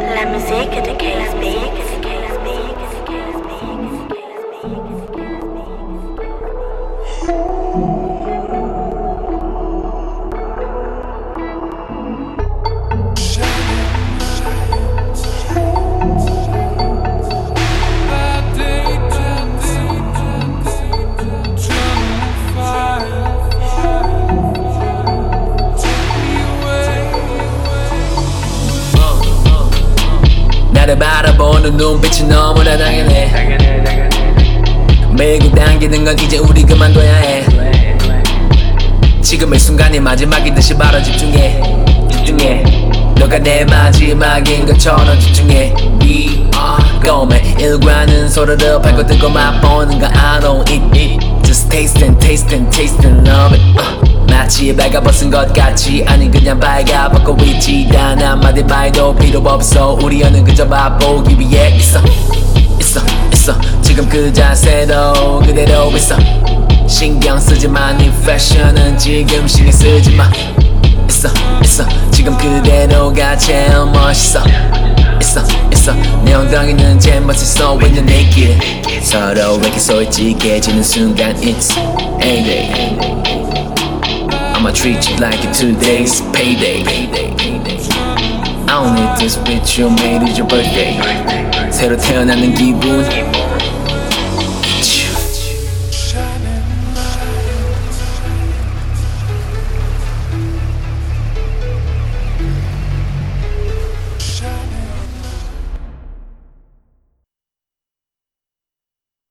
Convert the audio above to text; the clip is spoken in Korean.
La musique de 나를 바라보는 눈빛이 너무나 당연해. 밀고 당기는 건 이제 우리 그만둬야 해. 지금의 순간이 마지막인 듯이 바로 집중해. 집중해. 너가 내 마지막인 것처럼 집중해. We are going 일과는 서로를 밟고 들고 맛보는 거 I don't eat it. Just taste and taste and taste and love it. Uh. 마치 발가벗은 것 같지 아니 그냥 발가벗고 있지 단 한마디 말도 필요 없어. 우리 여는 그저 맛보기 위해 있어. 있어 있어. 지금 그 자세로 그대로 있어. 신경 쓰지마. 네 패션은 지금 신경 쓰지마. 있어 있어. 지금 그대로가 제일 멋있어. 있어 있어. 내 엉덩이는 제일 멋있어. when you're naked 서로에게 솔직해지는 순간 It's A-Day I'ma treat you like it today's payday I don't need this with you, made it your birthday 새로 태어나는 기분